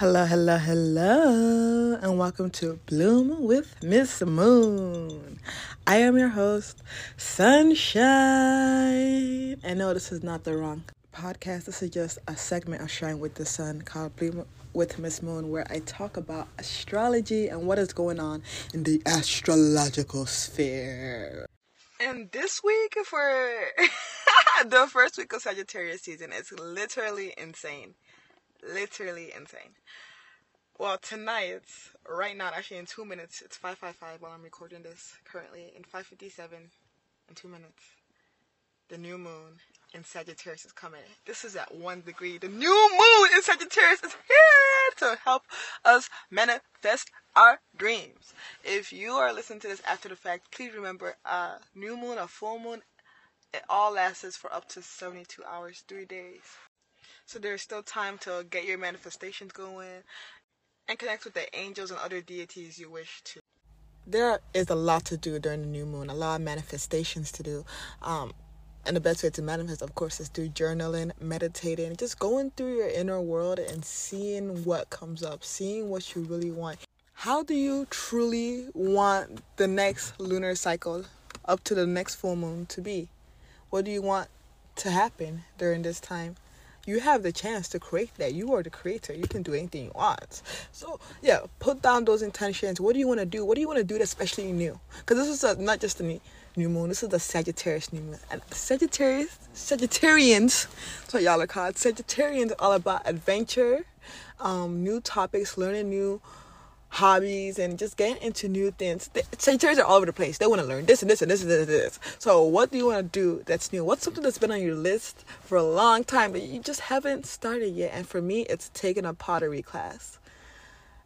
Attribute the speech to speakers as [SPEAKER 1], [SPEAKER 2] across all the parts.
[SPEAKER 1] Hello, hello, hello, and welcome to Bloom with Miss Moon. I am your host, Sunshine. And no, this is not the wrong podcast. This is just a segment of Shine with the Sun called Bloom with Miss Moon, where I talk about astrology and what is going on in the astrological sphere. And this week, for the first week of Sagittarius season, it's literally insane literally insane. Well, tonight, right now, actually in two minutes, it's 5:55 while I'm recording this. Currently, in 5:57, in two minutes, the new moon in Sagittarius is coming. This is at one degree. The new moon in Sagittarius is here to help us manifest our dreams. If you are listening to this after the fact, please remember a new moon, a full moon, it all lasts for up to 72 hours, three days. So there's still time to get your manifestations going and connect with the angels and other deities you wish to. There is a lot to do during the new moon, a lot of manifestations to do. Um, and the best way to manifest, of course, is through journaling, meditating, just going through your inner world and seeing what comes up, seeing what you really want. How do you truly want the next lunar cycle up to the next full moon to be? What do you want to happen during this time? You have the chance to create that. You are the creator. You can do anything you want. So yeah, put down those intentions. What do you want to do? What do you want to do that's especially new? Because this is a, not just a new moon. This is the Sagittarius new moon. And Sagittarius, Sagittarians, that's what y'all are called. Sagittarians are all about adventure, um, new topics, learning new hobbies and just getting into new things. Sagittarius are all over the place. They want to learn this and this and this and this and this. So, what do you want to do that's new? What's something that's been on your list for a long time but you just haven't started yet? And for me, it's taking a pottery class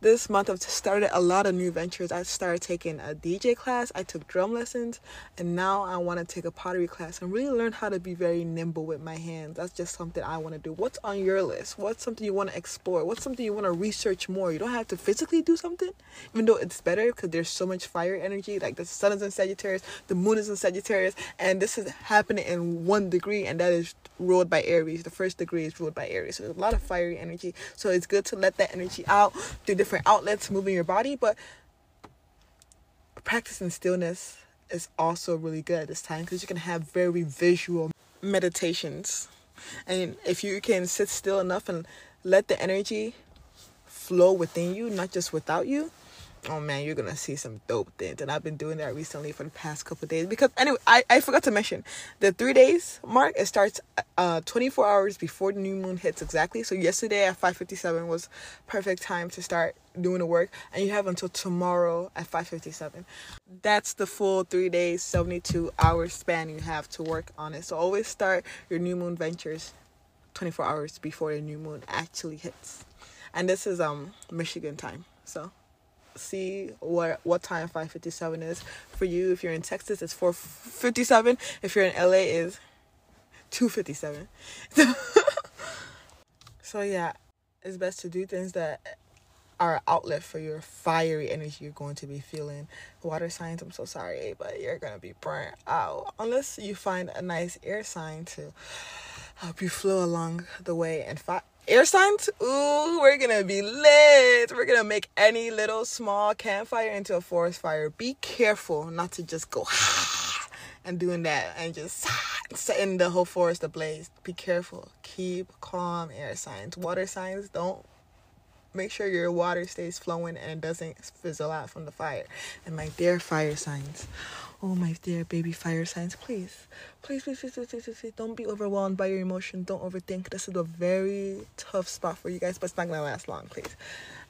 [SPEAKER 1] this month I've started a lot of new ventures. I started taking a DJ class, I took drum lessons, and now I want to take a pottery class and really learn how to be very nimble with my hands. That's just something I want to do. What's on your list? What's something you want to explore? What's something you want to research more? You don't have to physically do something, even though it's better because there's so much fire energy. Like the sun is in Sagittarius, the moon is in Sagittarius, and this is happening in one degree, and that is ruled by Aries. The first degree is ruled by Aries. So there's a lot of fiery energy. So it's good to let that energy out through different different outlets moving your body, but practicing stillness is also really good at this time because you can have very visual meditations. And if you can sit still enough and let the energy flow within you, not just without you, oh man, you're gonna see some dope things. And I've been doing that recently for the past couple days because anyway, I, I forgot to mention the three days mark. It starts uh 24 hours before the new moon hits exactly. So yesterday at 5:57 was perfect time to start doing the work, and you have until tomorrow at 5:57. That's the full three days, 72 hours span you have to work on it. So always start your new moon ventures 24 hours before the new moon actually hits. And this is um Michigan time. So see what what time 557 is for you. If you're in texas it's 457 if you're in la is 257 so yeah it's best to do things that are outlet for your fiery energy you're going to be feeling. Water signs i'm so sorry but you're gonna be burnt out. Unless you find a nice air sign to help you flow along the way. And fi- air signs, ooh, we're gonna be lit. We're gonna make any little small campfire into a forest fire. Be careful not to just go and doing that and just setting the whole forest ablaze. Be careful. Keep calm, air signs. Water signs, don't make sure your water stays flowing and doesn't fizzle out from the fire. And my dear fire signs, Oh, my dear baby fire signs, please, please, please, please, please, please, please, please, don't be overwhelmed by your emotion. Don't overthink. This is a very tough spot for you guys, but it's not gonna last long, please.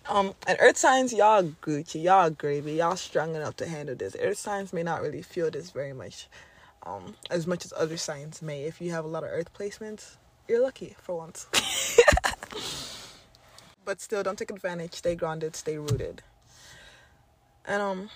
[SPEAKER 1] Um, and earth signs, y'all Gucci, y'all gravy, y'all strong enough to handle this. Earth signs may not really feel this very much, um, as much as other signs may. If you have a lot of earth placements, you're lucky for once. but still, don't take advantage. Stay grounded. Stay rooted. And um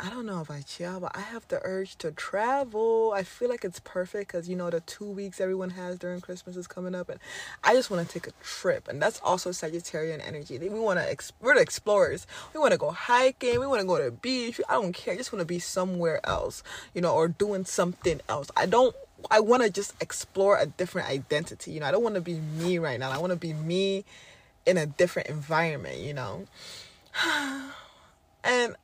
[SPEAKER 1] I don't know about y'all, but I have the urge to travel. I feel like it's perfect because you know the two weeks everyone has during Christmas is coming up, and I just want to take a trip. And that's also Sagittarian energy. We want to ex- we're the explorers. We want to go hiking. We want to go to the beach. I don't care. I just want to be somewhere else, you know, or doing something else. I don't. I want to just explore a different identity. You know, I don't want to be me right now. I want to be me in a different environment, you know. and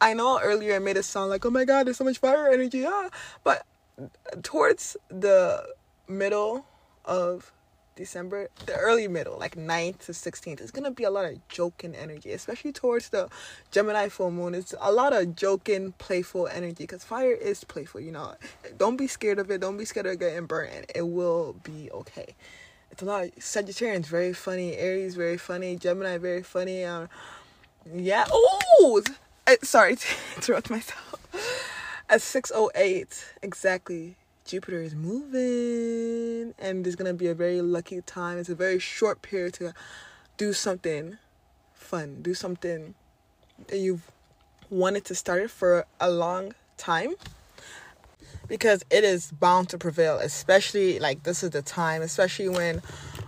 [SPEAKER 1] I know earlier I made it sound like, oh my god, there's so much fire energy, ah. But towards the middle of December, the early middle, like 9th to 16th, it's gonna be a lot of joking energy, especially towards the Gemini full moon. It's a lot of joking, playful energy because fire is playful, you know. Don't be scared of it, don't be scared of getting burnt, it will be okay. It's a lot Sagittarians, very funny, Aries, very funny, Gemini, very funny. Um, yeah, oh, sorry to interrupt myself. At 6.08, exactly Jupiter is moving and it's gonna be a very lucky time. It's a very short period to do something fun, do something that you've wanted to start it for a long time because it is bound to prevail especially like this is the time especially when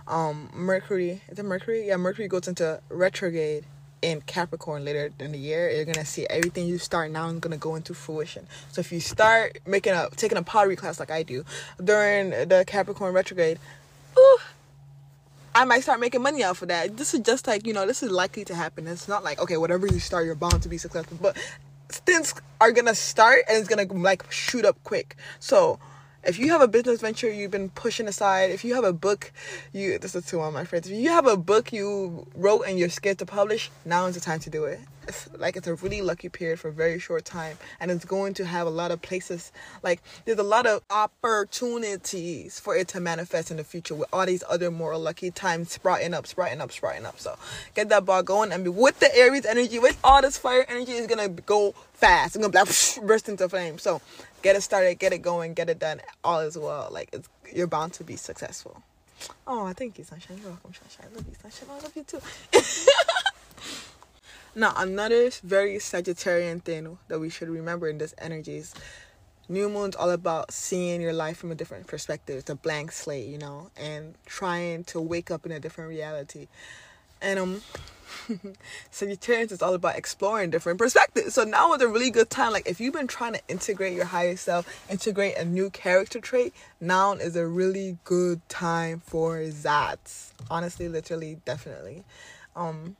[SPEAKER 1] um mercury is it mercury yeah mercury goes into retrograde in Capricorn later in the year, you're gonna see everything you start now is gonna go into fruition. So if you start making a taking a pottery class like I do during the Capricorn retrograde, ooh, I might start making money off of that. This is just like you know, this is likely to happen. It's not like okay, whatever you start, you're bound to be successful. But things are gonna start and it's gonna like shoot up quick. So if you have a business venture you've been pushing aside, if you have a book you this is to one of my friends, if you have a book you wrote and you're scared to publish, now is the time to do it. Like it's a really lucky period for a very short time and it's going to have a lot of places like there's a lot of opportunities for it to manifest in the future with all these other more lucky times sprouting up, sprouting up, sprouting up. So get that ball going and be with the Aries energy, with all this fire energy is gonna go fast. It's gonna like, burst into flame. So get it started, get it going, get it done. All is well. Like it's you're bound to be successful. Oh, thank you, Sunshine. You're welcome, Sunshine. I love you, Sunshine. I love you too. now, another very Sagittarian thing that we should remember in this energy is new moon's all about seeing your life from a different perspective. It's a blank slate, you know, and trying to wake up in a different reality. And um Sagittarius is all about exploring different perspectives. So now is a really good time. Like if you've been trying to integrate your higher self, integrate a new character trait, now is a really good time for that. Honestly, literally, definitely. Um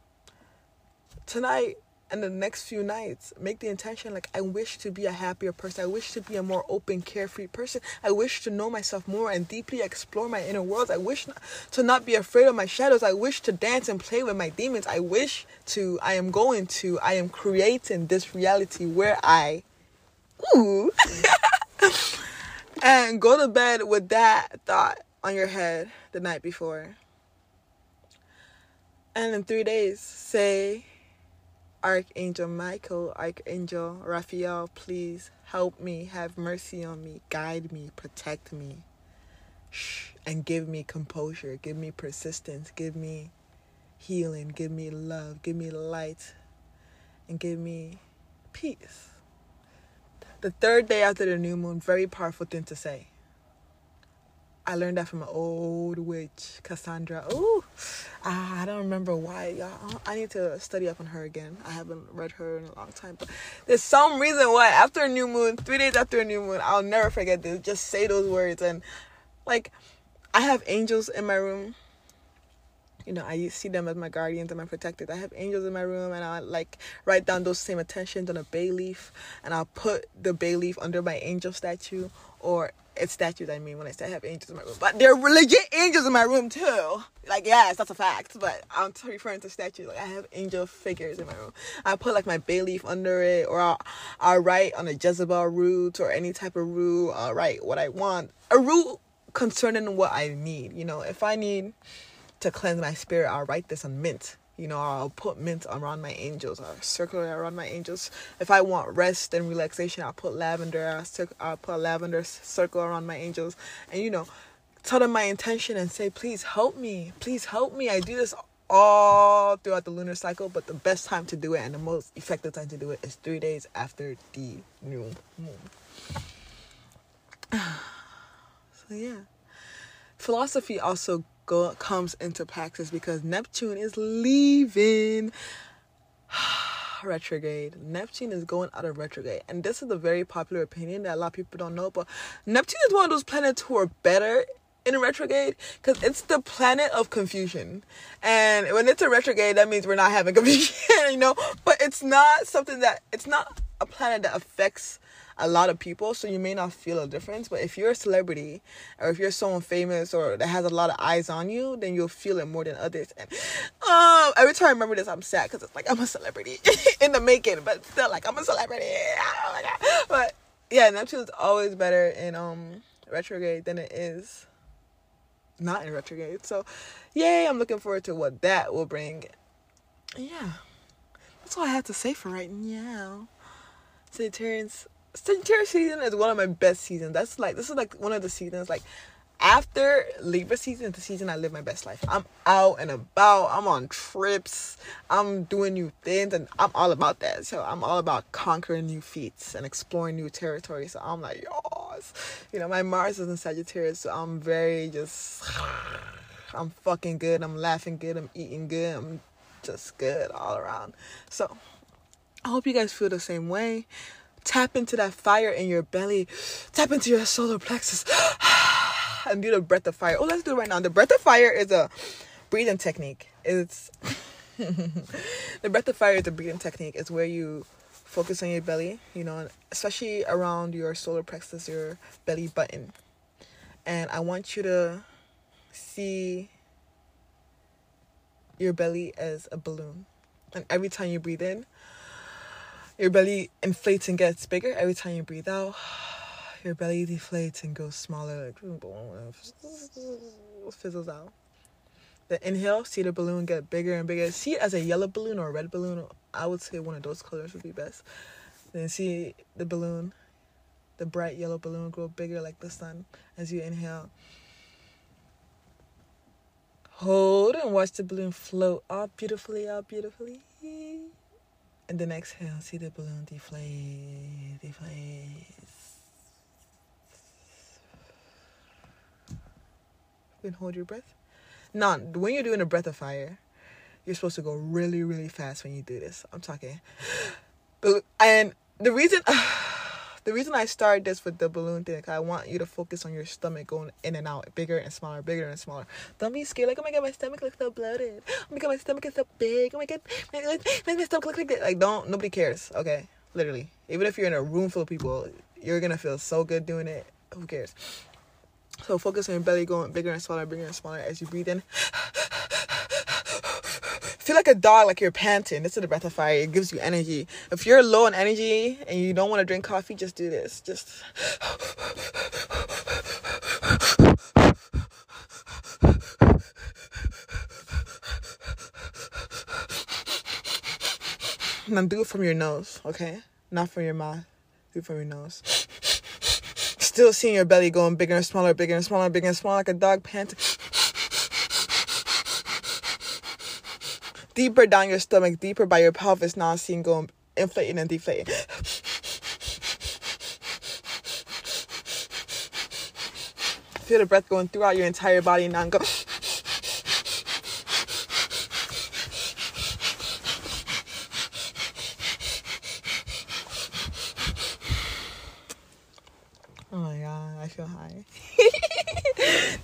[SPEAKER 1] tonight and the next few nights make the intention like i wish to be a happier person. I wish to be a more open carefree person. I wish to know myself more and deeply explore my inner worlds. I wish not, to not be afraid of my shadows. I wish to dance and play with my demons. I wish to i am going to i am creating this reality where i ooh and go to bed with that thought on your head the night before. And in three days say Archangel Michael, Archangel Raphael, please help me, have mercy on me, guide me, protect me, and give me composure, give me persistence, give me healing, give me love, give me light, and give me peace. The third day after the new moon, very powerful thing to say. I learned that from an old witch, Cassandra. Oh, I don't remember why. Y'all. I need to study up on her again. I haven't read her in a long time. But there's some reason why after a new moon, three days after a new moon, I'll never forget this. Just say those words. And like, I have angels in my room. You know, I see them as my guardians and my protectors. I have angels in my room, and I like write down those same intentions on a bay leaf, and I'll put the bay leaf under my angel statue or it's statues I mean when I say I have angels in my room. But there are legit angels in my room too. Like yes, that's a fact. But I'm referring to statues. Like I have angel figures in my room. I put like my bay leaf under it, or I'll, I'll write on a Jezebel root or any type of root. I'll write what I want. A root concerning what I need. You know, if I need to cleanse my spirit, I'll write this on mint. You know, I'll put mint around my angels. I'll circle around my angels. If I want rest and relaxation, I'll put lavender. I'll, cir- I'll put lavender circle around my angels. And, you know, tell them my intention and say, please help me. Please help me. I do this all throughout the lunar cycle, but the best time to do it and the most effective time to do it is three days after the new moon. so, yeah. Philosophy also go, comes into practice because Neptune is leaving retrograde. Neptune is going out of retrograde. And this is a very popular opinion that a lot of people don't know. But Neptune is one of those planets who are better in retrograde because it's the planet of confusion. And when it's a retrograde, that means we're not having confusion, you know? But it's not something that, it's not a planet that affects a lot of people, so you may not feel a difference. But if you're a celebrity or if you're someone famous or that has a lot of eyes on you, then you'll feel it more than others. And um, every time I remember this, I'm sad because it's like I'm a celebrity in the making, but still like I'm a celebrity. Oh but yeah, Neptune's always better in um retrograde than it is not in retrograde. So, yay! I'm looking forward to what that will bring. Yeah, that's all I have to say for right now. Sagittarius Sagittarius season is one of my best seasons. That's like this is like one of the seasons like after Libra season the season I live my best life. I'm out and about. I'm on trips. I'm doing new things and I'm all about that. So I'm all about conquering new feats and exploring new territory. So I'm like, yes. You know, my Mars is in Sagittarius, so I'm very just I'm fucking good. I'm laughing good. I'm eating good. I'm just good all around. So I hope you guys feel the same way. Tap into that fire in your belly. Tap into your solar plexus. and do the breath of fire. Oh, let's do it right now. The breath of fire is a breathing technique. It's the breath of fire is a breathing technique. It's where you focus on your belly, you know, especially around your solar plexus, your belly button. And I want you to see your belly as a balloon. And every time you breathe in, your belly inflates and gets bigger. Every time you breathe out, your belly deflates and goes smaller, like fizzles out. The inhale, see the balloon get bigger and bigger. See it as a yellow balloon or a red balloon. I would say one of those colors would be best. Then see the balloon, the bright yellow balloon grow bigger like the sun as you inhale. Hold and watch the balloon float up beautifully, up beautifully. And then exhale, see the balloon deflate, deflate. And hold your breath. Now, when you're doing a breath of fire, you're supposed to go really, really fast when you do this. I'm talking. And the reason. the reason I started this with the balloon thing, I want you to focus on your stomach going in and out, bigger and smaller, bigger and smaller. Don't be scared, like, oh my god, my stomach looks so bloated. Oh my god, my stomach is so big. Oh my god, my, my, my stomach looks like that. Like, don't, nobody cares, okay? Literally. Even if you're in a room full of people, you're gonna feel so good doing it. Who cares? So focus on your belly going bigger and smaller, bigger and smaller as you breathe in. Feel like a dog, like you're panting. This is the breath of fire. It gives you energy. If you're low on energy and you don't want to drink coffee, just do this. Just. Now do it from your nose, okay? Not from your mouth. Do it from your nose. Still seeing your belly going bigger and smaller, bigger and smaller, bigger and smaller, like a dog panting. Deeper down your stomach, deeper by your pelvis, now seeing going inflating and deflating. Feel the breath going throughout your entire body now and go. Oh my god, I feel high.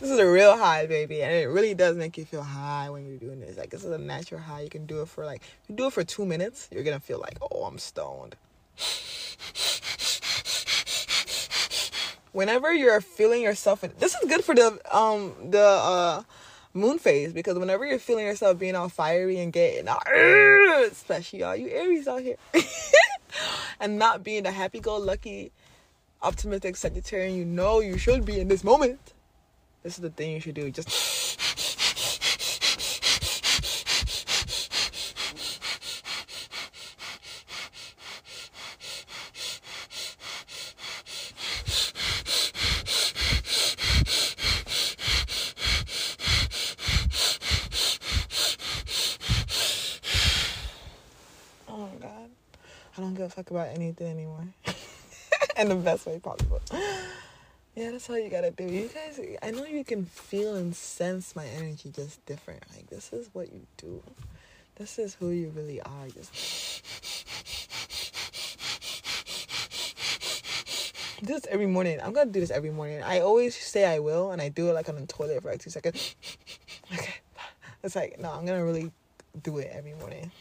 [SPEAKER 1] this is a real high, baby, and it really does make you feel high when you're doing this. Like this is a natural high. You can do it for like you do it for two minutes, you're gonna feel like, oh, I'm stoned. Whenever you're feeling yourself, in, this is good for the um the uh moon phase because whenever you're feeling yourself being all fiery and getting all, especially all you Aries out here, and not being the happy-go-lucky, optimistic Sagittarian you know you should be in this moment this is the thing you should do. Just Oh my god. I don't give a fuck about anything anymore. in the best way possible. Yeah, that's all you gotta do. You guys, I know you can feel and sense my energy just different. Like, this is what you do. This is who you really are. Just. do this every morning. I'm gonna do this every morning. I always say I will, and I do it like on the toilet for like two seconds. okay, it's like no, I'm gonna really do it every morning.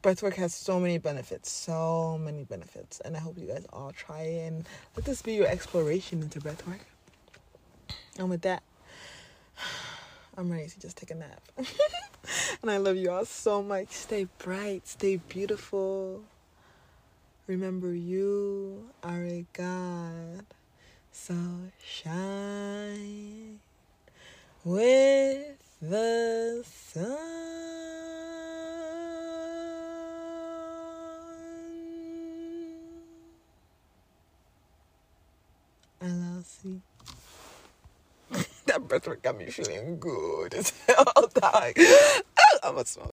[SPEAKER 1] Breathwork has so many benefits, so many benefits, and I hope you guys all try it and let this be your exploration into breathwork. And with that, I'm ready to just take a nap. and I love you all so much. Stay bright, stay beautiful. Remember, you are a God. So shine with the sun. LLC. that breathwork got me feeling good as hell. I'm a smoke.